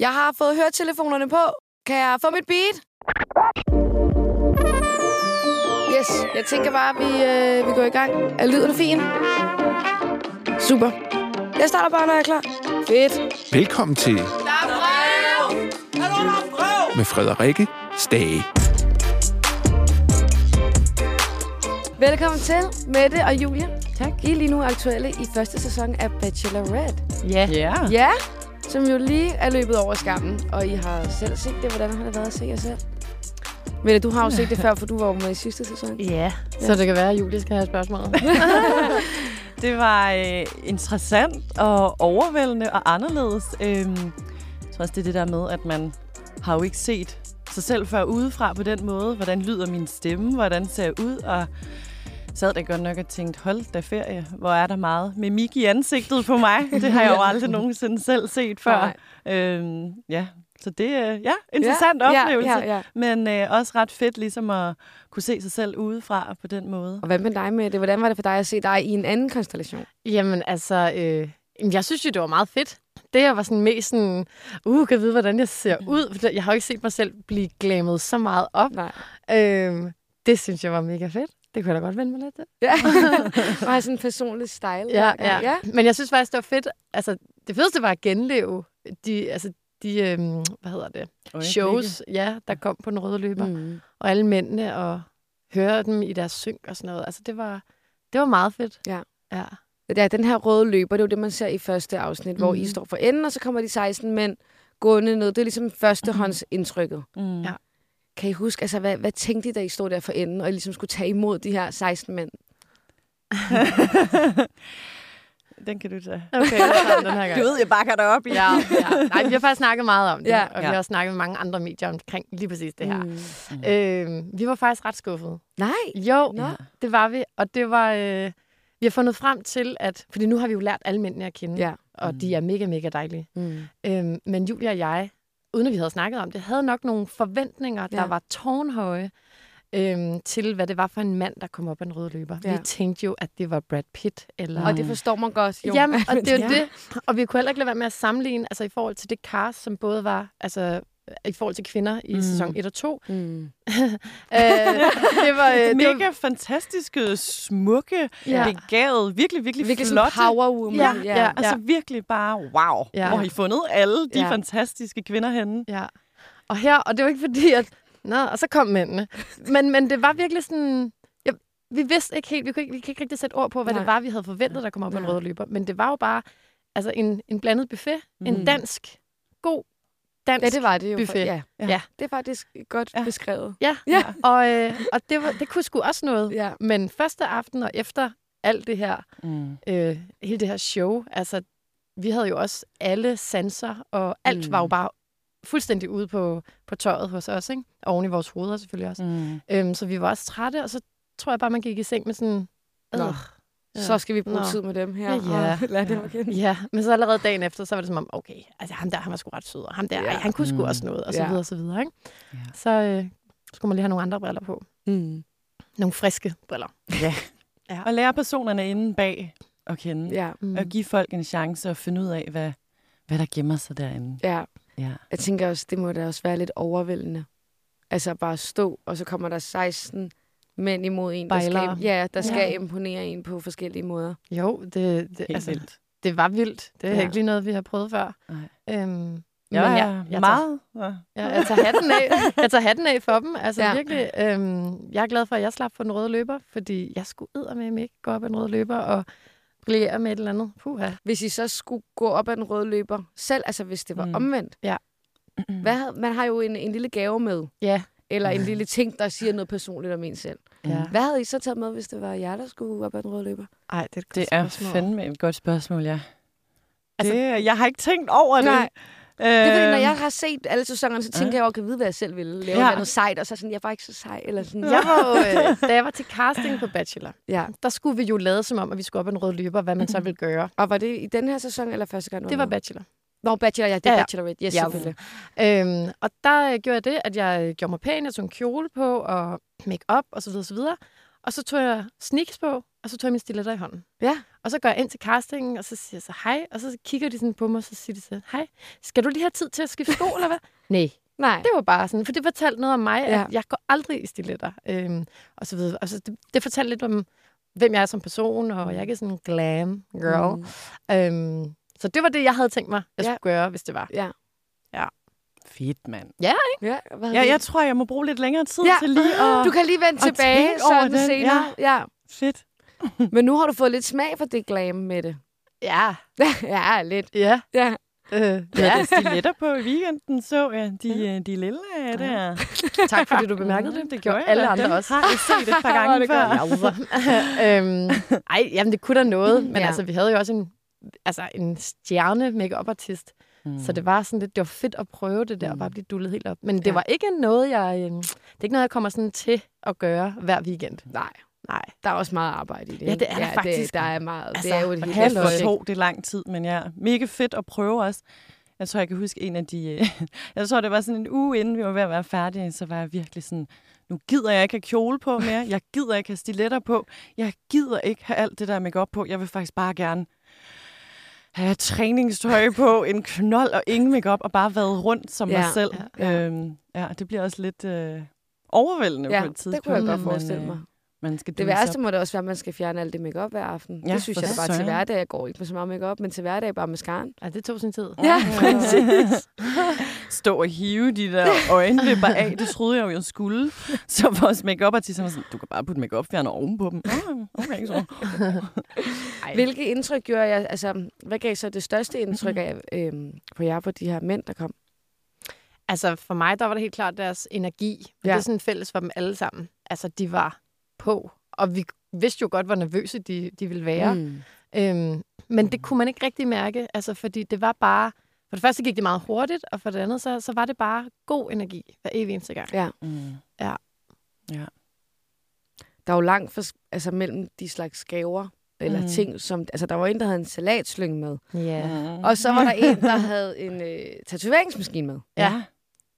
Jeg har fået høretelefonerne på. Kan jeg få mit beat? Yes, jeg tænker bare, at vi, øh, vi går i gang. Er lyden fin? Super. Jeg starter bare, når jeg er klar. Fedt. Velkommen til Der er brev! med Frederikke Stage. Velkommen til, Mette og Julia. Tak. I er lige nu aktuelle i første sæson af Bachelorette. Ja. Ja. Ja, som jo lige er løbet over skammen. Og I har selv set det. Hvordan har det været at se jer selv? Mette, du har jo set det før, for du var jo med i sidste sæson. Ja, så det kan være, at Julie skal have spørgsmål. Det var øh, interessant og overvældende og anderledes. Øhm, jeg tror også, det er det der med, at man har jo ikke set sig selv før udefra på den måde. Hvordan lyder min stemme? Hvordan ser jeg ud? Og sad der godt nok og tænkte, hold da ferie, hvor er der meget mimik i ansigtet på mig. Det har jeg jo aldrig nogensinde selv set før. Øhm, ja, så det er ja, interessant ja, oplevelse. Ja, ja. Men øh, også ret fedt ligesom at kunne se sig selv udefra på den måde. Og hvad med dig, Mette? Hvordan var det for dig at se dig i en anden konstellation? Jamen altså, øh, jeg synes jo, det var meget fedt. Det jeg var sådan mest sådan, uh, kan jeg vide, hvordan jeg ser ud? For jeg har jo ikke set mig selv blive glammet så meget op. Nej. Øh, det synes jeg var mega fedt. Det kunne jeg da godt vende mig lidt til. Ja. og have sådan en personlig style. Ja, gang. ja. Men jeg synes faktisk, det var fedt. Altså, det fedeste var at genleve de, altså, de øhm, hvad hedder det, shows, ja, der kom på den røde løber. Mm. Mm. Og alle mændene, og høre dem i deres synk og sådan noget. Altså, det var, det var meget fedt. Ja. Ja. Ja, den her røde løber, det er jo det, man ser i første afsnit, mm. hvor I Mhm. står for enden, og så kommer de 16 mænd gående ned. Det er ligesom førstehåndsindtrykket. Mm. Ja. Kan I huske, altså, hvad, hvad tænkte I, da I stod der for enden, og I ligesom skulle tage imod de her 16 mænd? Den kan du tage. Okay, jeg tager den her gang. Du ved, jeg bakker dig op i. Ja, ja. Nej, vi har faktisk snakket meget om det, Ja. og vi har også snakket med mange andre medier omkring lige præcis det her. Mm. Øh, vi var faktisk ret skuffede. Nej. Jo, Nå. det var vi, og det var... Øh, vi har fundet frem til, at... Fordi nu har vi jo lært alle mændene at kende, Ja. og de er mega, mega dejlige. Mm. Øhm, men Julia og jeg, uden at vi havde snakket om det, havde nok nogle forventninger, der Ja. var tårnhøje øhm, til, hvad det var for en mand, der kom op ad en rød løber. Ja. Vi tænkte jo, at det var Brad Pitt. Eller... Og det forstår man godt, jo. Jamen, og det er jo Ja. det. Og vi kunne heller ikke lade være med at sammenligne, altså i forhold til det cast, som både var, altså i forhold til kvinder i Mm. sæson 1 og 2. Mm. øh, det var, øh, det Mega var fantastiske, smukke, Ja. ja. begavede, virkelig, virkelig, Virkelig flotte. power woman. Ja, ja. Altså virkelig bare, wow. Ja. Ja. Hvor har I fundet alle de Ja. ja. fantastiske kvinder henne? Ja. Og her, og det var ikke fordi, at... Nå, og så kom mændene. Men, men det var virkelig sådan... Ja, vi vidste ikke helt, vi kunne ikke, vi kan ikke rigtig sætte ord på, hvad Nej. det var, vi havde forventet, der kom op på en Nej. rød løber. Men det var jo bare altså en, en blandet buffet. Mm. En dansk, god dansk Ja, det var det jo. buffet. Ja. Ja. ja. Det er faktisk godt Ja. beskrevet. Ja, Ja. og, øh, og det, var, det kunne sgu også noget. Ja. Men første aften og efter alt det her, Mm. øh, hele det her show, altså, vi havde jo også alle sanser, og alt Mm. var jo bare fuldstændig ude på, på tøjet hos os, ikke? Og oven i vores hoveder selvfølgelig også. Mm. Øhm, så vi var også trætte, og så tror jeg bare, man gik i seng med sådan... Øh. Ja. Så skal vi bruge Nå. tid med dem her. Ja, ja. Og lad dem at kende. Ja, men så allerede dagen efter, så var det som om, okay, altså ham der, han var sgu ret sød, og ham der, Ja. ej, han kunne sgu Mm. også noget, og så Ja. videre, og så videre, ikke? Ja. Så øh, skulle man lige have nogle andre briller på. Mm. Nogle friske briller. Og lære personerne inde bag at kende. Ja. Mm. Og give folk en chance at finde ud af, hvad, hvad der gemmer sig derinde. ja. Ja. Jeg tænker også, det må da også være lidt overvældende. Altså bare stå, og så kommer der 16 mænd imod en, der skal, Bejlere. ja, der skal Ja. imponere en på forskellige måder. Jo, det, det, Helt altså, vildt. det var vildt. Det er Ja. ja. ikke lige noget, vi har prøvet før. Nej. Øhm, Jeg men jeg, jeg, meget... Ja. Tager, ja, jeg, tager hatten af, jeg tager hatten af for dem. Altså Ja. ja. virkelig. Øhm, jeg er glad for, at jeg slap for den røde løber, fordi jeg skulle med ikke gå op ad en rød løber og brillere med et eller andet. Puha. Hvis I så skulle gå op ad den røde løber selv, altså hvis det var mm. Omvendt. Ja. Hvad, man har jo en, en lille gave med, Ja. Eller en lille ting, der siger noget personligt om en selv. ja. Hvad havde I så taget med, hvis det var jer, der skulle op ad den røde løber? Ej, det er, et Det godt er spørgsmål. fandme et godt spørgsmål, ja. Altså- det, jeg har ikke tænkt over det. Nej. Det er fordi, når jeg har set alle sæsonerne, så tænker ja. jeg, at jeg kan vide, hvad jeg selv ville lave. Ja. Noget sejt, og så er sådan, jeg var ikke så sej. Eller sådan. Jeg var jo, øh, da jeg var til casting på Bachelor, Ja. der skulle vi jo lade som om, at vi skulle op ad en rød løber, hvad man så ville gøre. Og var det i den her sæson, eller første gang? Det var med? Bachelor. Nå, Bachelor, ja, det er Ja, ja. Bachelorette. Yes, Ja. selvfølgelig. Øhm, og der øh, gjorde jeg det, at jeg øh, gjorde mig pæn, jeg tog en kjole på, og make up og så videre, så videre. Og så tog jeg sneaks på, og så tog jeg mine stiletter i hånden. Ja. Og så går jeg ind til castingen, og så siger jeg så hej, og så kigger de sådan på mig, og så siger de så, hej, skal du lige have tid til at skifte sko, eller hvad? Nej, Nej. det var bare sådan, for det fortalte noget om mig, Ja. at jeg går aldrig i stiletter, øhm, og så videre. Altså, det, det fortalte lidt om, hvem jeg er som person, og jeg er ikke sådan en glam girl. Mm. Øhm, så det var det, jeg havde tænkt mig, jeg Ja. skulle gøre, hvis det var. Ja. Fedt, mand. Ja, hvad Ja, jeg tror, jeg må bruge lidt længere tid Ja. til lige at... Du kan lige vende tilbage sådan den, senere. Ja. Fedt. Men nu har du fået lidt smag for det glam med det. Ja. ja, lidt. Ja. Ja. Øh, Ja. ja. Det stiletter på i weekenden, så jeg. De, øh, de lille af det her. Tak fordi du bemærkede det. Det gjorde jeg alle andre også. har jeg set et par gange det før. øhm, ej, jamen det kunne da noget. Men Ja. ja. altså, vi havde jo også en, altså, en stjerne make artist mm. Så det var sådan lidt, det var fedt at prøve det der, mm. og bare blive dullet helt op. Men det Ja. var ikke noget, jeg, øhm, det er ikke noget, jeg kommer sådan til at gøre hver weekend. Nej. Nej. Der er også meget arbejde i det. Ja, det er der faktisk. Det, der er meget. Altså, det er jo et helt Halv Halløj. for to, det er lang tid, men ja, mega fedt at prøve også. Jeg tror, jeg kan huske en af de... øh, Jeg tror, det var sådan en uge inden vi var ved at være færdige, så var jeg virkelig sådan, nu gider jeg ikke have kjole på mere, jeg gider ikke have stiletter på, jeg gider ikke have alt det der makeup på, jeg vil faktisk bare gerne have træningstøj på, en knold og ingen makeup og bare været rundt som Ja, mig selv. ja, ja. Øhm, ja, det bliver også lidt øh, overvældende Ja, på et tidspunkt. det kunne jeg godt forestille øh, mig. Man skal Det værste op. må det også være, at man skal fjerne alt det makeup hver aften. Ja, det synes jeg da bare til hverdag. Jeg går ikke med så meget makeup, men til hverdag bare med skaren. Ja, det tog sin tid. Ja, præcis. stå og hive de der øjenvipper af. Det troede jeg jo, jeg skulle. Så vores make artist var sådan, du kan bare putte make fjerner ovenpå dem. Ah, okay, så. Hvilke indtryk gjorde jeg? Altså, hvad gav så det største indtryk af øhm, på jer, på de her mænd, der kom? Altså for mig, der var det helt klart deres energi. Ja. Ja. Det er sådan fælles for dem alle sammen. Altså de var på. Og vi vidste jo godt, hvor nervøse de, de ville være. Mm. Øhm, men det kunne man ikke rigtig mærke. Altså fordi det var bare... For det første gik det meget hurtigt, og for det andet, så, så var det bare god energi hver evig eneste gang. Ja. Mm. Ja. Ja. Der er jo langt for, altså, mellem de slags gaver, eller Mm. ting, som... Altså, der var en, der havde en salatslynge med. Ja. Mm. Og så var der en, der havde en øh, tatoveringsmaskine med. Ja.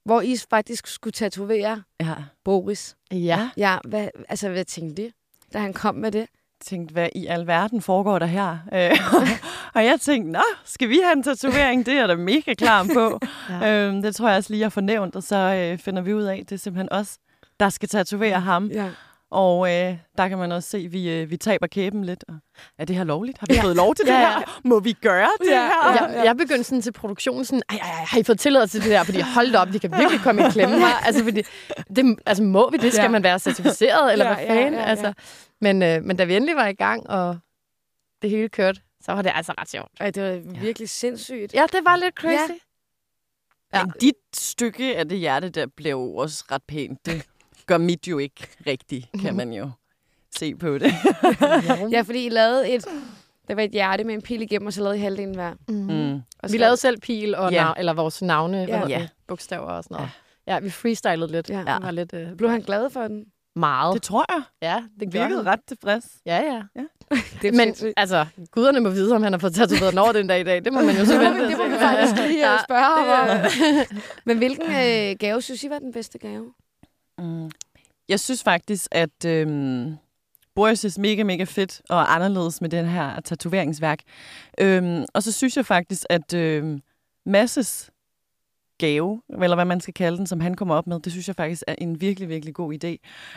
Hvor I faktisk skulle tatovere ja. Boris. Ja. Ja, hvad, altså, hvad tænkte I, da han kom med det? tænkte, hvad i alverden foregår der her? Øh, og jeg tænkte, nå, skal vi have en tatovering? Det er jeg da mega klar på. Ja. øhm, det tror jeg også lige, jeg har fornævnt, og så øh, finder vi ud af, det er simpelthen os, der skal tatovere ham. Ja. Og øh, der kan man også se, at vi, øh, vi taber kæben lidt. Og, er det her lovligt? Har vi Ja. fået lov til det Ja, ja. her? Må vi gøre det Ja, her? ja. Jeg, jeg begyndte sådan til produktionen sådan, ej, ej, ej, har I fået tilladelse til det der? Fordi hold op, vi kan virkelig komme i klemme her. Altså, fordi, det, altså må vi det? Skal Ja. man være certificeret, eller Ja, hvad ja, fanden? ja, ja. Altså, men, øh, men da vi endelig var i gang, og det hele kørte, så var det altså ret sjovt. Ej, det var virkelig sindssygt. Ja, det var lidt crazy. Ja. Ja. Men dit stykke af det hjerte, der blev også ret pænt. Det gør mit jo ikke rigtigt, kan man jo se på det. Ja, fordi I lavede et... Der var et hjerte med en pil igennem, og så lavede I halvdelen hver. Mm. Og Vi lavede selv pil og Ja. nav- eller vores navne, Ja. ja. Ja. ja. bogstaver og sådan noget. Ja, vi freestylede lidt. Ja. Ja. Det var lidt øh, Blev han glad for den? meget. Det tror jeg. ja, det Det virkede han. ret tilfreds. Ja, ja. Det er Men sindssygt. altså, guderne må vide, om han har fået tatoveret over den dag i dag. Det må man jo så det vente det må vi faktisk lige Ja, ja, spørge ham om. det, Men hvilken øh, gave synes I var den bedste gave? Mm. Jeg synes faktisk, at øhm, Boris er mega, mega fedt og anderledes med den her tatoveringsværk. Øhm, og så synes jeg faktisk, at øhm, Masses gave, eller hvad man skal kalde den, som han kommer op med, det synes jeg faktisk er en virkelig, virkelig god idé.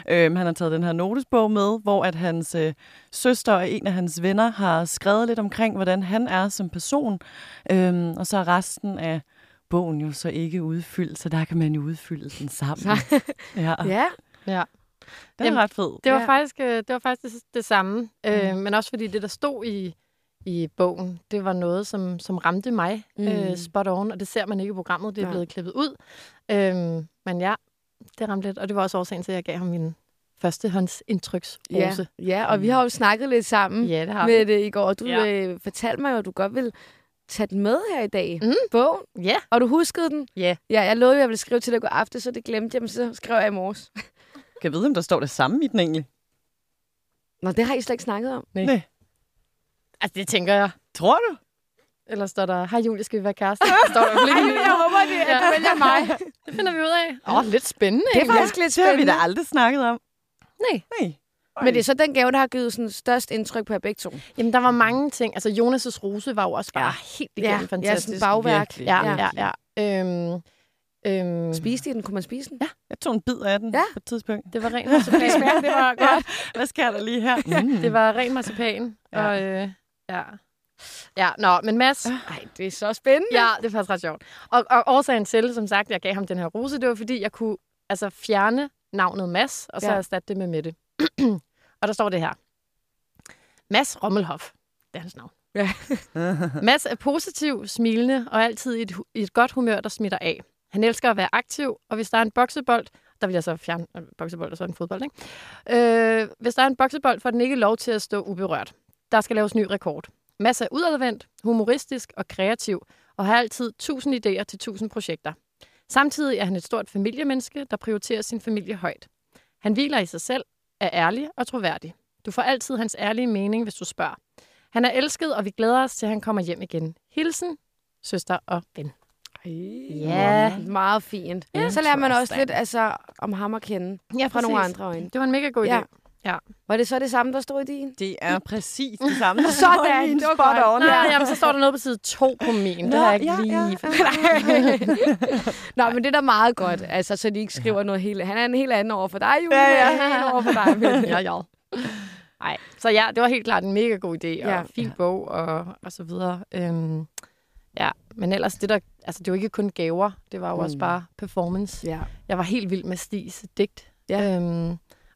Øhm, han har taget den her notesbog med, hvor at hans øh, søster og en af hans venner har skrevet lidt omkring, hvordan han er som person. Øhm, og så er resten af bogen jo så ikke udfyldt, så der kan man jo udfylde den sammen. Ja. Ja. ja. Den Jamen, er ret fed. Det var Ja. faktisk, øh, det, var faktisk det, det samme. Mm. Øh, men også fordi det, der stod i, i bogen, det var noget, som, som ramte mig mm. Mm. øh, spot on. Og det ser man ikke i programmet. Det er Nej. blevet klippet ud. Øh, men ja, det ramte lidt. Og det var også årsagen til, at jeg gav ham min førstehåndsindtryksrose. Ja, ja, og vi har jo snakket lidt sammen Ja, det har med vi. det i går, og du Ja. ja. øh, fortalte mig jo, at du godt vil tage den med her i dag. Mm. Bogen. Ja. Og du huskede den? Ja. Ja, jeg lovede, at jeg ville skrive til dig i går aftes, så det glemte jeg, men så skrev jeg i morges. Kan jeg vide, om der står det samme i den egentlig? Nå, det har I slet ikke snakket om. Nej. Nej. Altså, det tænker jeg. Tror du? Eller står der, hej Julie, skal vi være kærester? Står der ikke. jeg håber, det, at du vælger mig. Det finder vi ud af. Åh, oh, lidt spændende. Det er faktisk lidt Det har vi spændende. da aldrig snakket om. Nej. Nej. Men det er så den gave, der har givet sådan størst indtryk på jer begge to. Jamen, der var mange ting. Altså, Jonas' rose var jo også bare Ja. ja. helt igennem Ja, fantastisk. sådan bagværk. Virkelig. Ja, Ja. ja, ja. Øhm, øhm, Spiste I den? Kunne man spise den? Ja. Jeg tog en bid af den Ja. på et tidspunkt. det var ren marcipan. det var godt. Hvad sker der lige her? Mm. Det var ren marcipan. Ja. Og, øh, ja. Ja, nå, men Mads, Nej, det er så spændende. Ja, det er faktisk ret sjovt. Og, og årsagen til, som sagt, jeg gav ham den her rose, det var, fordi jeg kunne altså, fjerne navnet Mads, og så Ja. ja. erstatte det med Mette. og der står det her. Mads Rommelhoff. Det er hans navn. Ja. Mads er positiv, smilende og altid i et, i et godt humør, der smitter af. Han elsker at være aktiv, og hvis der er en boksebold, der vil jeg så fjerne øh, boksebold og så en fodbold, ikke? Øh, hvis der er en boksebold, får den ikke lov til at stå uberørt. Der skal laves ny rekord. Mads er udadvendt, humoristisk og kreativ, og har altid tusind idéer til tusind projekter. Samtidig er han et stort familiemenneske, der prioriterer sin familie højt. Han hviler i sig selv, er ærlig og troværdig. Du får altid hans ærlige mening, hvis du spørger. Han er elsket, og vi glæder os til, at han kommer hjem igen. Hilsen, søster og ven. Ja. Meget fint. Ja. Så lærer man også lidt altså, om ham at kende Ja, fra nogle andre øjne. Det var en mega god idé. Ja. Var det så det samme, der stod i din? Det er præcis det samme. der Sådan, i min det var spot godt. on. Nej, jamen, så står der noget på side 2 på min. Det Nå, har jeg ikke ja, lige... ja. Nå, men det er da meget godt, altså, så de ikke skriver noget helt... Han er en helt anden over for dig, Julie. Ja, ja. Han er en anden over for dig. Men... ja, ja. Nej, så ja, det var helt klart en mega god idé, og Ja. ja. fin bog, og, og så videre. Øhm, ja, men ellers, det der, altså det var ikke kun gaver, det var jo mm. også bare performance. Ja. Jeg var helt vild med Stis digt. Ja. Øhm,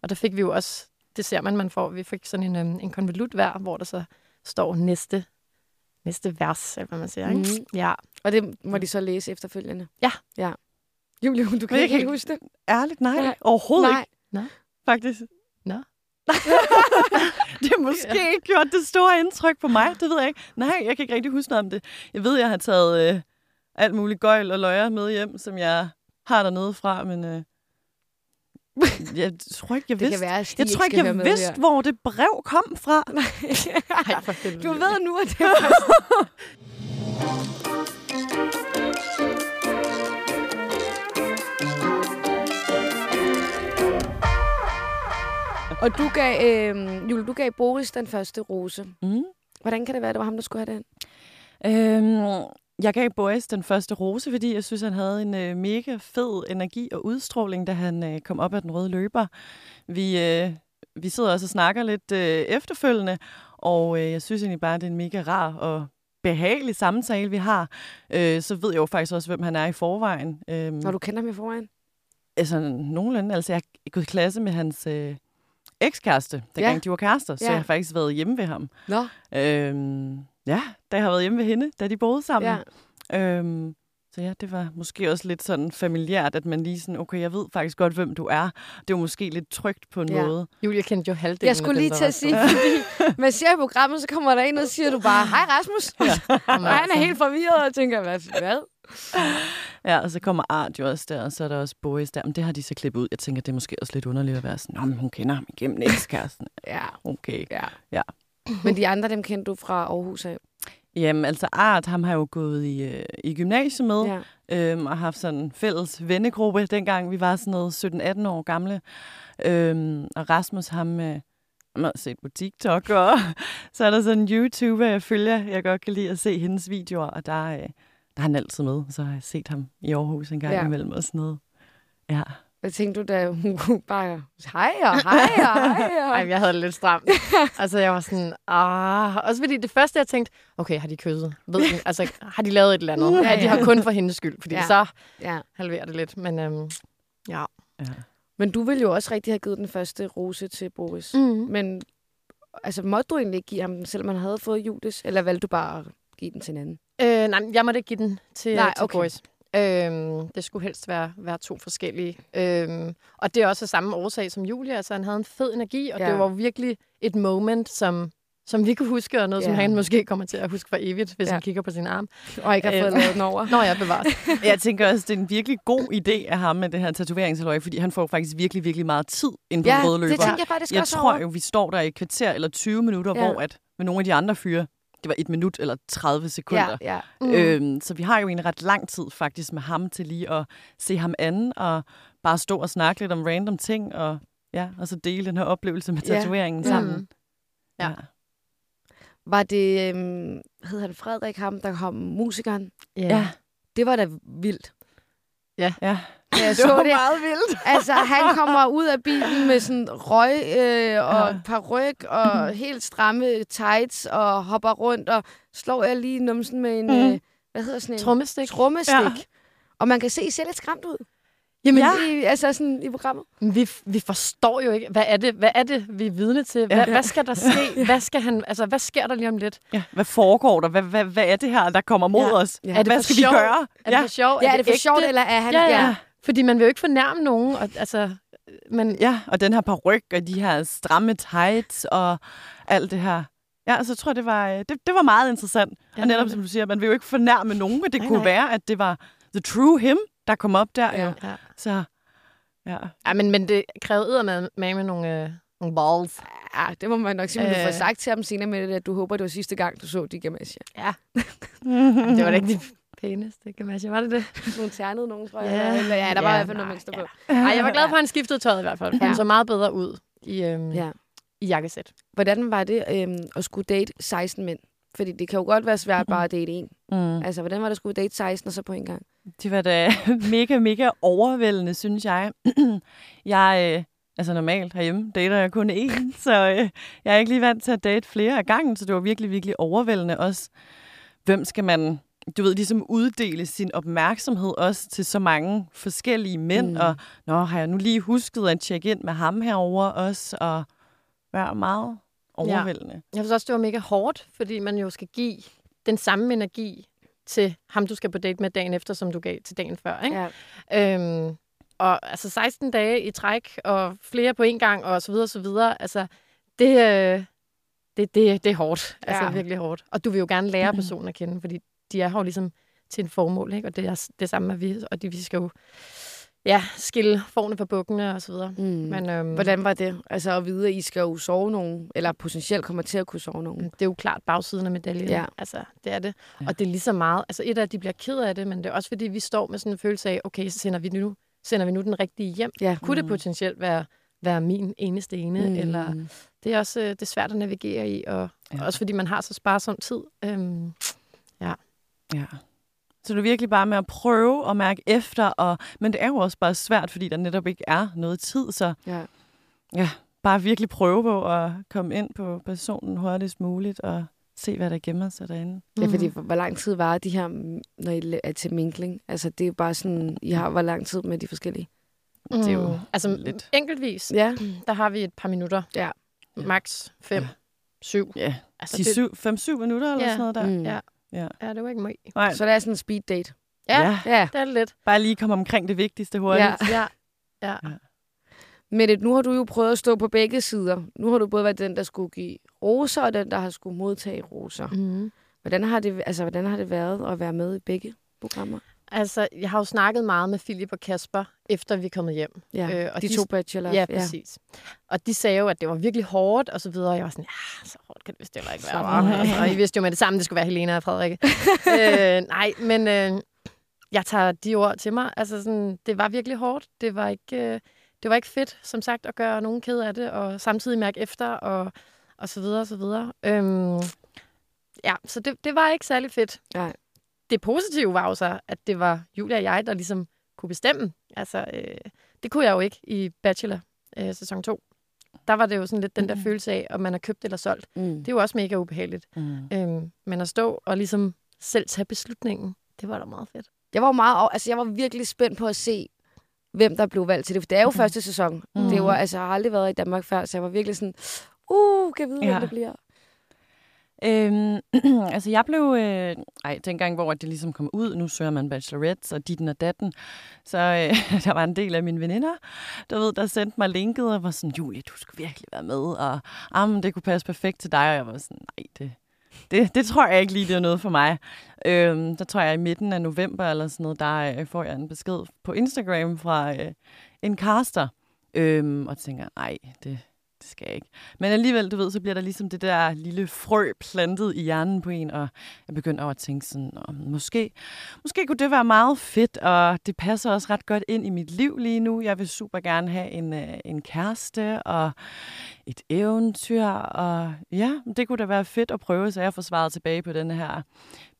og der fik vi jo også, det ser man, man får, vi fik sådan en, øhm, en konvolut hver, hvor der så står næste, næste vers, eller hvad man siger. Ikke? Mhm. Ja. Og det må de så læse efterfølgende? Ja. ja. Julie, du kan ikke kan helt huske det? Ærligt, nej. Nej. Overhovedet Nej. ikke, faktisk. Nå. det har måske ikke gjort det store indtryk på mig. Det ved jeg ikke. Nej, jeg kan ikke rigtig huske noget om det. Jeg ved, jeg har taget øh, alt muligt gøjl og løjer med hjem, som jeg har dernede fra, men øh, jeg tror ikke, jeg Det vidste. være, jeg tror ikke jeg med vidste, hvor det brev kom fra. Ej, for helvede. Du ved nu, at det Og du gav, øh, Julie, du gav Boris den første rose. Mm. Hvordan kan det være, at det var ham, der skulle have den? Øhm, jeg gav Boris den første rose, fordi jeg synes, han havde en øh, mega fed energi og udstråling, da han øh, kom op af den røde løber. Vi, øh, vi sidder også og snakker lidt øh, efterfølgende, og øh, jeg synes egentlig bare, at det er en mega rar og behagelig samtale, vi har. Øh, så ved jeg jo faktisk også, hvem han er i forvejen. Øhm, Når du kender ham i forvejen? Altså, nogenlunde. Altså, jeg er gået i klasse med hans øh, ekskæreste, dengang Ja. de var kærester, så Ja. jeg har faktisk været hjemme ved ham. Nå. Øhm, ja, da jeg har været hjemme ved hende, da de boede sammen. Ja. Øhm, så ja, det var måske også lidt sådan familiært, at man lige sådan, okay, jeg ved faktisk godt, hvem du er. Det var måske lidt trygt på en Ja. måde. Julia kendte jo halvdelen Jeg skulle lige til at sige, på. fordi man ser i programmet, så kommer der en og siger du bare, hej Rasmus. Jamen, Og han er altså. helt forvirret og tænker, hvad? hvad? Ja, og så kommer Art jo også der, og så er der også Boris der. Men det har de så klippet ud. Jeg tænker, det er måske også lidt underligt at være sådan, Nå, men hun kender ham igennem ekskæresten. Ja, Okay. ja. Ja. Men de andre, dem kendte du fra Aarhus af. Jamen, altså Art, ham har jo gået i, øh, i gymnasiet med. Ja. øhm, og haft sådan en fælles vennegruppe, dengang vi var sådan noget 17-18 år gamle. Øhm, og Rasmus, ham, øh, ham har set på TikTok, og så er der sådan en YouTuber, jeg følger. Jeg godt kan lide at se hendes videoer, og der, øh, der er han altid med. Så har jeg set ham i Aarhus en gang ja. imellem og sådan noget. Ja. Hvad tænkte du, da hun kunne bare, hej og hej og hej og... Ej, jeg havde det lidt stramt. altså, jeg var sådan, ah. Også fordi det første, jeg tænkte, okay, har de kysset? Ved den, altså, har de lavet et eller andet? Ja, de har kun for hendes skyld, fordi Ja. så Ja. halverer det lidt. Men øhm, ja. ja. Men du ville jo også rigtig have givet den første rose til Boris. Mm. Mm. Men altså, måtte du egentlig ikke give ham den, selvom han havde fået Julius? Eller valgte du bare at give den til en anden? Øh, nej, jeg måtte ikke give den til, Nej, til okay. okay. Øhm, det skulle helst være, være to forskellige. Øhm, og det er også af samme årsag som Julia. Altså, han havde en fed energi, og Ja. det var virkelig et moment, som, som vi kunne huske, og noget, ja. Som han måske kommer til at huske for evigt, hvis Ja. han kigger på sin arm. Og ikke har Øh. fået lavet den over? Nå, jeg bevares. Jeg tænker også, det er en virkelig god idé af ham med det her tatoveringshalløj, fordi han får faktisk virkelig, virkelig meget tid ind på Ja, røde løber. det tænker jeg faktisk jeg også tror over. jo, vi står der i et kvarter eller 20 minutter, ja. hvor at med nogle af de andre fyre, det var et minut eller 30 sekunder. Ja, ja. Mm. Øhm, så vi har jo en ret lang tid faktisk med ham til lige at se ham an og bare stå og snakke lidt om random ting. Og ja, og så dele den her oplevelse med Ja. tatoveringen Mm. sammen. Ja. Var det, øhm, hedder han, Frederik ham, der kom musikeren? ja. Det var da vildt. Ja. Da jeg Det så var det. meget vildt. Altså, han kommer ud af bilen med sådan røg øh, og Ja. ja. paryk og helt stramme tights og hopper rundt og slår jeg lige numsen med en, Mhm. mm. øh, hvad hedder sådan en? Trommestik. Trommestik. Ja. Ja. Og man kan se, I ser lidt skræmt ud. Jamen, Ja. I, altså sådan i programmet. Vi, vi forstår jo ikke, hvad er det, hvad er det vi er vidne til? Hvad, Ja. hvad skal der ske? Hvad, skal han, altså, hvad sker der lige om lidt? Ja. Hvad foregår der? Hvad, hvad, hvad er det her, der kommer mod Ja. os? Ja. Er det Hvad for skal sjov? vi gøre? Er det for sjov? Ja, er det for ægte? sjovt, eller er han... Ja, ja. Fordi man vil jo ikke fornærme nogen. Og, altså, men, Ja, og den her paryk og de her stramme tights og alt det her. Ja, så tror jeg, det var, øh, det, det var meget interessant. Ja, Ja, og netop det- som du siger, man vil jo ikke fornærme nogen, men det Nej, kunne nej. være, at det var the true him, der kom op der. Ja. Jo. ja. Så ja. ja, men, men det krævede med, med, med nogle, øh, nogle balls. Ja, det må man nok sige, men du får Øh. sagt til ham senere med det, at du håber, det var sidste gang, du så de gamasjer. Ja. Det var da ikke de pæneste gamasjer, var det det? Nogle ternede nogen, tror jeg. Ja. Eller, ja, der var Ja, i hvert fald noget mønster ja. på. Nej, jeg var glad for, at han skiftede tøjet i hvert fald. Han Ja. så meget bedre ud i, øhm, Ja. i jakkesæt. Hvordan var det øhm, at skulle date 16 mænd? Fordi det kan jo godt være svært bare at date en. Mm. Altså, hvordan var det at skulle date 16 og så på en gang? Det var da mega, mega overvældende, synes jeg. jeg, øh, altså normalt herhjemme, dater jeg kun én, så øh, jeg er ikke lige vant til at date flere af gangen, så det var virkelig, virkelig overvældende også. Hvem skal man, du ved, ligesom uddele sin opmærksomhed også til så mange forskellige mænd, Mm. og nå, har jeg nu lige husket at tjekke ind med ham herover også, og være meget overvældende. Jeg synes også, det var mega hårdt, fordi man jo skal give den samme energi til ham, du skal på date med dagen efter, som du gav til dagen før. Ikke? Ja. Øhm, og altså 16 dage i træk, og flere på en gang, og så videre, så videre. Altså, det, øh, det, det, det er hårdt. Altså Ja. virkelig hårdt. Og du vil jo gerne lære personen at kende, fordi de er her jo ligesom til en formål, ikke? Og det er det samme med vi, og de, vi skal jo ja, skille forne fra bukkene og så videre. Mm. Men øhm, Hvordan var det? Altså at vide, at I skal jo sove nogen, eller potentielt kommer til at kunne sove nogen. det er jo klart bagsiden af medaljen. Ja. Altså, det er det. Ja. Og det er lige så meget. Altså, et af, at de bliver ked af det, men det er også, fordi vi står med sådan en følelse af, okay, så sender vi nu, sender vi nu den rigtige hjem. Ja. Kunne det potentielt være, være min eneste ene, mm. eller det er også øh, det er svært at navigere i, og ja. Ja. også fordi man har så sparsom tid. Øhm, Ja. Så det er virkelig bare med at prøve at mærke efter, og, men det er jo også bare svært, fordi der netop ikke er noget tid, så Ja. ja, bare virkelig prøve på at komme ind på personen hurtigst muligt, og se, hvad der gemmer sig derinde. Ja, fordi Mhm. hvor, lang tid var de her, når I er til minkling? Altså, det er jo bare sådan, I har hvor lang tid med de forskellige? Det er jo mm, altså lidt- enkeltvis, Ja. der har vi et par minutter. Ja. Max fem, Ja. syv. Ja, Altså, de det, syv, fem, syv minutter eller Ja. sådan noget der. Mm. Ja. Ja. ja, det var ikke meget. Nej, Så det er sådan en speed date. Ja, ja. Ja. det er det lidt. Bare lige komme omkring det vigtigste hurtigt. Ja. Ja, ja. Men nu har du jo prøvet at stå på begge sider. Nu har du både været den, der skulle give roser, og den, der har skulle modtage roser. Mm. Hvordan har det, altså, hvordan har det været at være med i begge programmer? Altså, jeg har jo snakket meget med Philip og Kasper, efter vi er kommet hjem. Ja, Øh, og de, de- to bachelor. Ja, præcis. Og de sagde jo, at det var virkelig hårdt, og så videre. Og jeg var sådan, ja, så hårdt kan det vist heller ikke være. hva'?" altså, og I vidste jo med det samme, det skulle være Helena og Frederik. øh, nej, men øh, jeg tager de ord til mig. Altså, sådan, det var virkelig hårdt. Det var ikke, øh, det var ikke fedt, som sagt, at gøre nogen ked af det, og samtidig mærke efter, og, og så videre, og så videre. Øhm, ja, så det, det var ikke særlig fedt. Nej. Det positive var jo så, at det var Julia og jeg, der ligesom kunne bestemme. Altså, øh, det kunne jeg jo ikke i Bachelor øh, sæson 2. Der var det jo sådan lidt den der Mhm. følelse af, om man har købt eller solgt. Mm. Det er jo også mega ubehageligt. Mm. Øhm, men at stå og ligesom selv tage beslutningen, det var da meget fedt. Jeg var meget, altså jeg var virkelig spændt på at se, hvem der blev valgt til det. For det er jo Mhm. første sæson. Mhm. Det var, altså, jeg har aldrig været i Danmark før, så jeg var virkelig sådan, uh, kan jeg vide, Ja. hvem det bliver? Øhm, altså jeg blev, øh, ej, dengang hvor det ligesom kom ud, nu søger man bachelorette og ditten og datten, så øh, der var en del af mine veninder, der ved, der sendte mig linket og var sådan, Julie, du skal virkelig være med, og ah, det kunne passe perfekt til dig, og jeg var sådan, nej, det, det, det tror jeg ikke lige, det er noget for mig. Øhm, der tror jeg i midten af november eller sådan noget, der øh, får jeg en besked på Instagram fra øh, en caster, øhm, og tænker, nej, det, det skal jeg ikke. Men alligevel, du ved, så bliver der ligesom det der lille frø plantet i hjernen på en, og jeg begynder over at tænke sådan, om måske, måske kunne det være meget fedt, og det passer også ret godt ind i mit liv lige nu. Jeg vil super gerne have en, øh, en kæreste og et eventyr, og ja, det kunne da være fedt at prøve, så jeg får svaret tilbage på den her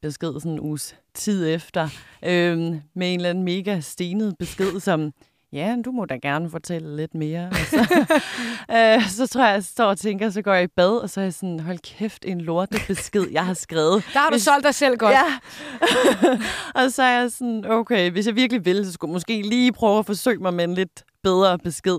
besked sådan en uges tid efter, øhm, med en eller anden mega stenet besked, som ja, du må da gerne fortælle lidt mere. Og så, øh, så tror jeg, jeg står og tænker, så går jeg i bad, og så er jeg sådan, hold kæft, en lorte besked, jeg har skrevet. Der har du Hvis- solgt dig selv godt. Ja. og så er jeg sådan, okay, hvis jeg virkelig ville, så skulle jeg måske lige prøve at forsøge mig med en lidt bedre besked.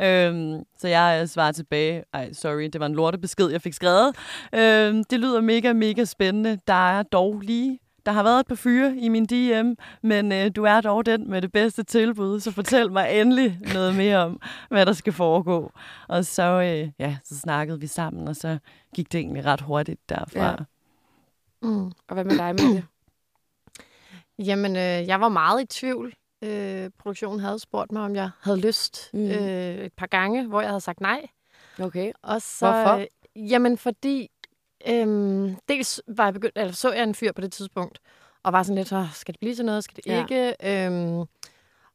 Øhm, så jeg svarer tilbage, ej, sorry, det var en lortebesked, jeg fik skrevet. Øhm, det lyder mega, mega spændende. Der er dog lige der har været et par fyre i min DM, men øh, du er dog den med det bedste tilbud, så fortæl mig endelig noget mere om, hvad der skal foregå. Og så, øh, ja, så snakkede vi sammen, og så gik det egentlig ret hurtigt derfra. Ja. Mm. Og hvad med dig, Mette? Jamen, øh, jeg var meget i tvivl. Øh, produktionen havde spurgt mig, om jeg havde lyst mm. øh, et par gange, hvor jeg havde sagt nej. Okay. Og så, Hvorfor? Øh, jamen, fordi øhm, dels var jeg begyndt, eller så jeg en fyr på det tidspunkt, og var sådan lidt, "Åh, skal det blive til noget, skal det Ja. ikke? Øhm,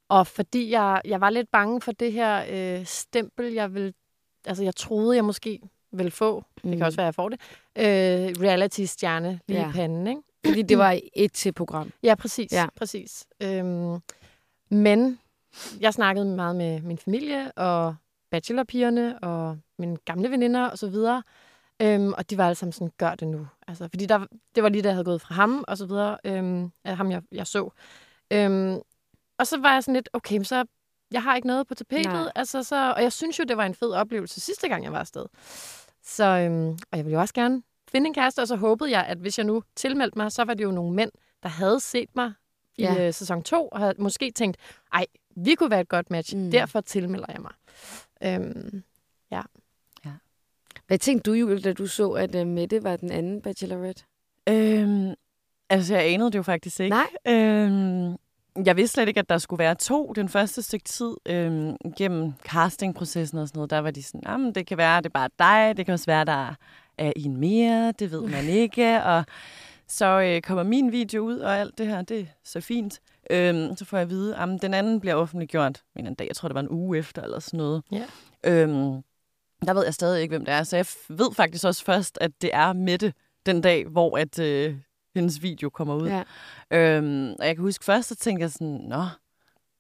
og fordi jeg, jeg var lidt bange for det her øh, stempel, jeg vil, altså jeg troede, jeg måske ville få, mm. det kan også være, jeg får det, øh, reality-stjerne lige Ja. i panden, ikke? Fordi det var et til program. Ja, præcis. Ja. præcis. Øhm, men jeg snakkede meget med min familie og bachelorpigerne og mine gamle veninder og så videre. Øhm, og de var alle sammen sådan, gør det nu. Altså, fordi der, det var lige da jeg havde gået fra ham og så videre, øhm, af ham jeg, jeg så. Øhm, og så var jeg sådan lidt, okay, men så jeg har ikke noget på tapetet. Nej. Altså, så, og jeg synes jo, det var en fed oplevelse sidste gang, jeg var afsted. Så, øhm, og jeg ville jo også gerne finde en kæreste, og så håbede jeg, at hvis jeg nu tilmeldte mig, så var det jo nogle mænd, der havde set mig i Ja. øh, sæson 2, og havde måske tænkt, ej, vi kunne være et godt match, Mm. derfor tilmelder jeg mig. Øhm, Hvad tænkte du, Julie, da du så, at uh, Mette var den anden bachelorette? Øhm, altså, jeg anede det jo faktisk ikke. Nej. Øhm, jeg vidste slet ikke, at der skulle være to den første stykke tid øhm, gennem castingprocessen og sådan noget. Der var de sådan, jamen, det kan være, det er bare dig. Det kan også være, der er en mere. Det ved man ikke. Og så øh, kommer min video ud, og alt det her, det er så fint. Øhm, så får jeg at vide, at den anden bliver offentliggjort en dag. Jeg tror, det var en uge efter eller sådan noget. Ja. Øhm, der ved jeg stadig ikke, hvem det er. Så jeg ved faktisk også først, at det er Mette den dag, hvor at, øh, hendes video kommer ud. Ja. Øhm, og jeg kan huske først, så tænkte jeg sådan, nå,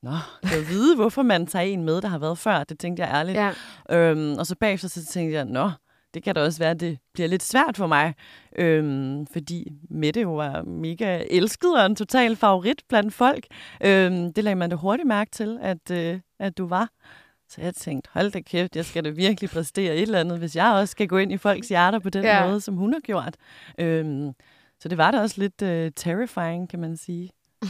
nå, jeg vil vide, hvorfor man tager en med, der har været før. Det tænkte jeg ærligt. ja. Øhm, og så bagefter så tænkte jeg, nå, det kan da også være, at det bliver lidt svært for mig. Øhm, fordi Mette jo var mega elsket og en total favorit blandt folk. Øhm, det lagde man da hurtigt mærke til, at, øh, at du var. Så jeg tænkte, hold da kæft, jeg skal da virkelig præstere et eller andet, hvis jeg også skal gå ind i folks hjerter på den Ja. måde, som hun har gjort. Øhm, så det var da også lidt øh, terrifying, kan man sige.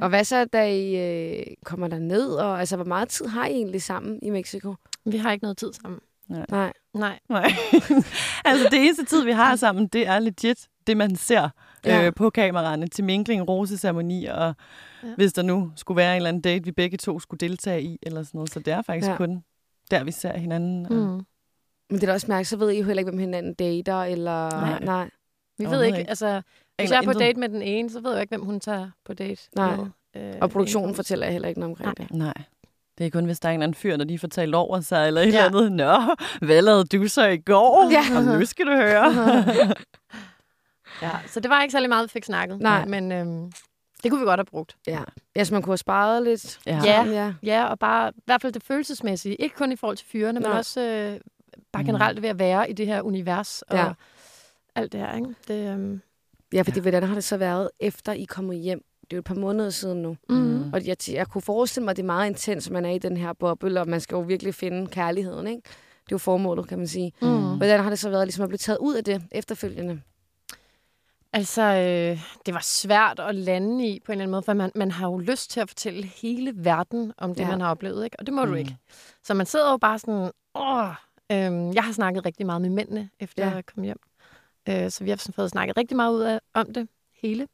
Og hvad så, da I øh, kommer der ned og altså, hvor meget tid har I egentlig sammen i Mexico? vi har ikke noget tid sammen. Nej. Nej. Nej. altså det eneste tid, vi har sammen, det er legit det, man ser Ja. øh, på kameraerne til minkling, roseceremoni, og Ja. hvis der nu skulle være en eller anden date, vi begge to skulle deltage i, eller sådan noget. Så det er faktisk Ja. kun der, vi ser hinanden. og- Mm. Men det er da også mærkeligt, så ved I jo heller ikke, hvem hinanden dater, eller... Nej. Nej. Vi ved ikke, ikke. altså, hvis jeg er på date med den ene, så ved jeg ikke, hvem hun tager på date Nej. med. Øh, Og produktionen en- fortæller jeg heller ikke noget omkring Nej. det. Nej. Det er kun, hvis der er en eller anden fyr, der lige talt over sig, eller et Ja. eller andet. Nå, hvad lavede du så i går? Ja. Og nu skal du høre. Ja, så det var ikke særlig meget, vi fik snakket. Nej. Men øhm, det kunne vi godt have brugt. Ja. ja, så man kunne have sparet lidt. Ja. Ja. ja. Ja, og bare i hvert fald det følelsesmæssige. Ikke kun i forhold til fyrene, men Nej. også øh, bare Mm. generelt ved at være i det her univers. Og Ja. alt det her, ikke? Det, øhm, Ja, fordi hvordan har det så været, efter I kommer hjem? Det er jo et par måneder siden nu. mm. Og jeg, jeg kunne forestille mig, at det er meget intens, at man er i den her boble, og man skal jo virkelig finde kærligheden, ikke? Det er jo formålet, kan man sige. Mm. Hvordan har det så været ligesom at blive taget ud af det efterfølgende? Altså, øh, det var svært at lande i på en eller anden måde, for man, man har jo lyst til at fortælle hele verden om det, Ja. man har oplevet, ikke? Og det må mm. du ikke. Så man sidder jo bare sådan, åh, øhm, jeg har snakket rigtig meget med mændene, efter ja. jeg kom hjem. Øh, så vi har sådan fået snakket rigtig meget ud af, om det hele.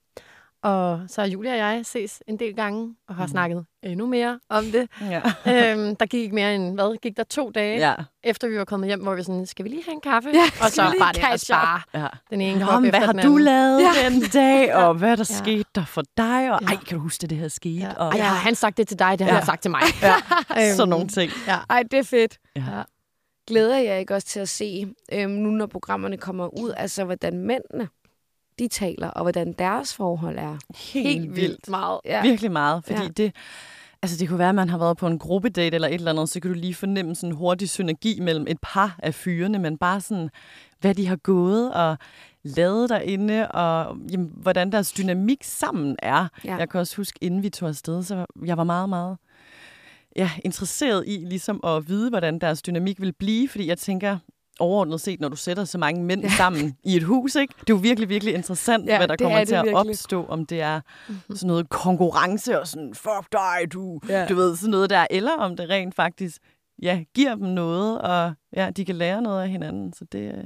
Og så har Julia og jeg ses en del gange og har mm. snakket endnu mere om det. Ja. øhm, der gik ikke mere end, hvad, gik der to dage, ja. efter vi var kommet hjem, hvor vi sådan, skal vi lige have en kaffe? Ja, og så bare det at spare ja. den ene kop efter hvad har den du lavet Ja. den dag, og hvad der Ja. skete der for dig, og Ja. ej, kan du huske, det, det her skete? Ja. Og, Ej, har han sagt det til dig? Det har Ja. han sagt til mig. ja. Øhm, sådan nogle ting. Ja. Ej, det er fedt. Ja. Ja. Glæder jeg ikke også til at se, øhm, nu når programmerne kommer ud, altså hvordan mændene, de taler, og hvordan deres forhold er. Helt vildt meget. Ja. Virkelig meget, fordi Ja. det... Altså, det kunne være, at man har været på en gruppedate eller et eller andet, så kan du lige fornemme sådan en hurtig synergi mellem et par af fyrene, men bare sådan, hvad de har gået og lavet derinde, og jamen, hvordan deres dynamik sammen er. Ja. Jeg kan også huske, inden vi tog afsted, så jeg var meget, meget ja, interesseret i ligesom at vide, hvordan deres dynamik vil blive, fordi jeg tænker, overordnet set, når du sætter så mange mænd ja. sammen i et hus, ikke? det er jo virkelig, virkelig interessant, Ja, hvad der kommer er til det at virkelig. opstå, om det er sådan noget konkurrence og sådan, fuck dig, du, Ja. du ved, sådan noget der, eller om det rent faktisk ja, giver dem noget, og ja, de kan lære noget af hinanden, så det øh,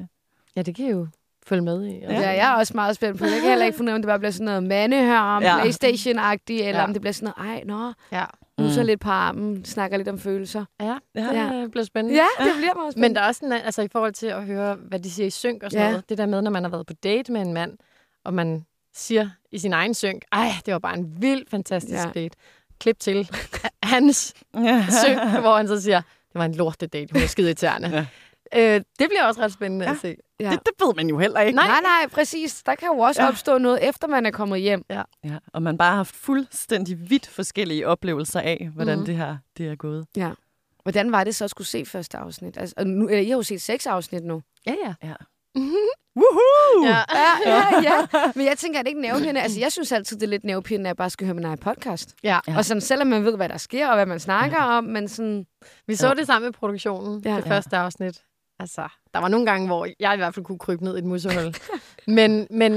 Ja, det kan jo følge med i. Ja. ja, jeg er også meget spændt på det. Jeg kan heller ikke finde ud af, om det bare bliver sådan noget mandehørm, ja. Ja. Playstation-agtigt, eller Ja. om det bliver sådan noget, ej, nå, Ja. Nu så Mm. lidt på armen, snakker lidt om følelser. Ja, Ja. det bliver spændende. Ja, det bliver meget Men spændende. der er også sådan, altså i forhold til at høre, hvad de siger i synk og sådan Ja. noget. Det der med, når man har været på date med en mand, og man siger i sin egen synk, ej, det var bare en vild, fantastisk Ja. date. Klip til hans synk, hvor han så siger, det var en lortet date, hun var skide irriterende. Ja. Øh, det bliver også ret spændende Ja. at se. Ja. Det, det ved man jo heller ikke. Nej, nej, nej, præcis. Der kan jo også ja. Ja. opstå noget, efter man er kommet hjem. Ja, og man bare har haft fuldstændig vidt forskellige oplevelser af, hvordan mm. det her det er gået. Ja. Hvordan var det så at skulle se første afsnit? Altså, og nu, eller, I har jo set seks afsnit nu. Ja, ja. Ja. Woohoo! ja. Ja, ja, ja. Men jeg tænker, at det ikke nervepirrende. Altså, jeg synes altid, det er lidt nervepirrende, at jeg bare skal høre min egen podcast. ja. Ja. Og sådan, selvom man ved, hvad der sker, og hvad man snakker ja. om, men sådan... Vi så Ja. det sammen med produktionen, Ja. ja. det Ja. første afsnit. Altså, der var nogle gange, hvor jeg i hvert fald kunne krybe ned i et musehul. men, men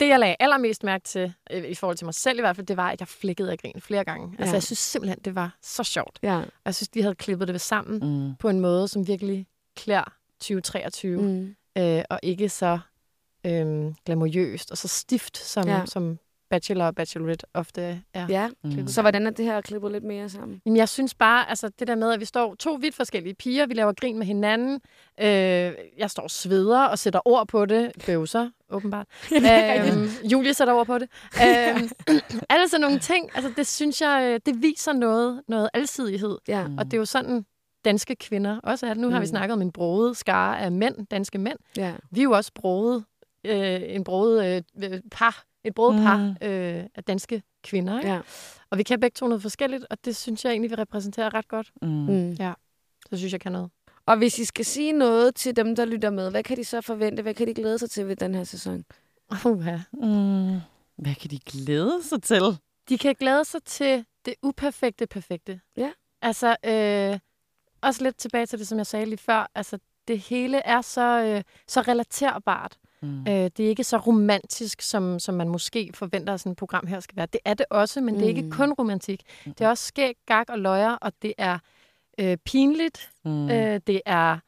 det, jeg lagde allermest mærke til, øh, i forhold til mig selv i hvert fald, det var, at jeg flikkede af grin flere gange. Altså, Ja. jeg synes simpelthen, det var så sjovt. Ja. Og jeg synes, de havde klippet det sammen Mm. på en måde, som virkelig klæder 2023, mm. Øh, og ikke så øh, glamourøst og så stift, som, ja. som Bachelor og Bachelorette ofte er. Ja. Mm. Så hvordan er det her klippet lidt mere sammen? Jamen, jeg synes bare, altså det der med, at vi står to vidt forskellige piger, vi laver grin med hinanden, øh, jeg står sveder og sætter ord på det, bøvser, åbenbart. øhm, Julie sætter ord på det. Øhm, alle sådan nogle ting, altså det synes jeg, øh, det viser noget, noget alsidighed. Ja. Og det er jo sådan, danske kvinder også er. Nu har vi Mm. snakket om en broet skare af mænd, danske mænd. Ja. Vi er jo også broet, øh, en broet øh, par, et broet par Mm. øh, af danske kvinder. Ikke? ja. Og vi kan begge to noget forskelligt, og det synes jeg egentlig, vi repræsenterer ret godt. Mm. Mm. Så synes jeg kan noget. Og hvis I skal sige noget til dem, der lytter med, hvad kan de så forvente? Hvad kan de glæde sig til ved den her sæson? Uh-huh. Mm. Hvad kan de glæde sig til? De kan glæde sig til det uperfekte perfekte. Ja. Altså, øh, også lidt tilbage til det, som jeg sagde lige før. Altså, det hele er så, øh, så relaterbart. Mm. Øh, det er ikke så romantisk, som, som man måske forventer, at sådan et program her skal være. Det er det også, men mm. det er ikke Mm. kun romantik. Det er også skæg, gag og løjer, og det er øh, pinligt. Mm. Mm. Øh, det er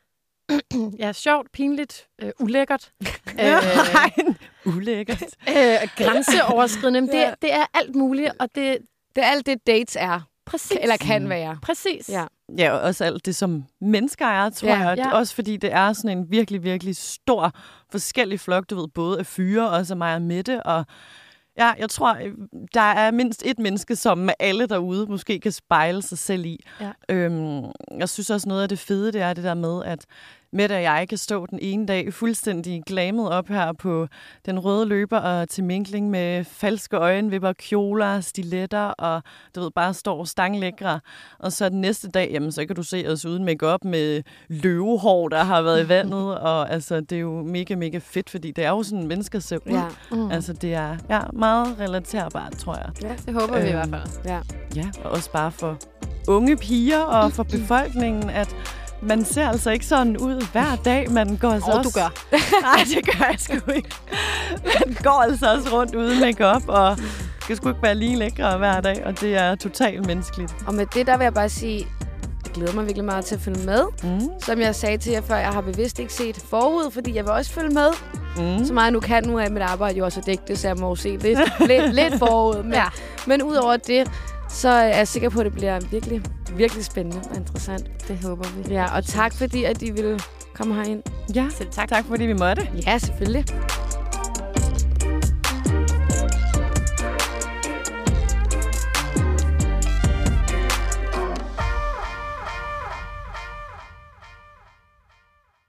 ja, sjovt, pinligt, øh, ulækkert. Ja, øh, ulækkert. øh, grænseoverskridende. Men det, Ja. det er alt muligt, og det Det er alt det, dates er. Præcis. Eller kan Mm. være. Præcis. Ja. Ja, og også alt det, som mennesker er, tror Ja. jeg. Ja. Også fordi det er sådan en virkelig, virkelig stor forskellig flok, du ved, både af fyre og af mig og Mette, og ja, jeg tror, øh, der er mindst et menneske, som med alle derude måske kan spejle sig selv i. Ja. Øhm, jeg synes også, noget af det fede, det er det der med, at Mette og jeg kan stå den ene dag fuldstændig glamet op her på den røde løber og til minkling med falske øjenvipper, kjoler, stiletter og du ved, bare står stanglækre. Og så den næste dag, jamen, så kan du se os uden makeup med løvehår, der har været i vandet. Og altså, det er jo mega, mega fedt, fordi det er jo sådan, mennesker ser ud. Ja. Mm. Altså, det er ja, meget relaterbart, tror jeg. Ja. Det håber vi i Øhm, hvert fald. ja. Ja, og også bare for unge piger og for befolkningen, at man ser altså ikke sådan ud hver dag. Man går altså Og også... du gør. Nej, det gør jeg sgu ikke. Man går altså også rundt uden makeup og skal sgu ikke være lige lækre hver dag, og det er totalt menneskeligt. Og med det, der vil jeg bare sige, glæder mig virkelig meget til at følge med. Mm. Som jeg sagde til jer før, jeg har bevidst ikke set forud, fordi jeg vil også følge med. Mm. Så meget jeg nu kan nu af mit arbejde jo også det, så jeg må se lidt, lidt, lidt forud. Men, Ja. men udover det, så er jeg sikker på, at det bliver virkelig, virkelig spændende og interessant. Det håber vi. Ja, og tak fordi, at I ville komme herind. Ja, Selv tak. tak fordi vi måtte. Ja, selvfølgelig.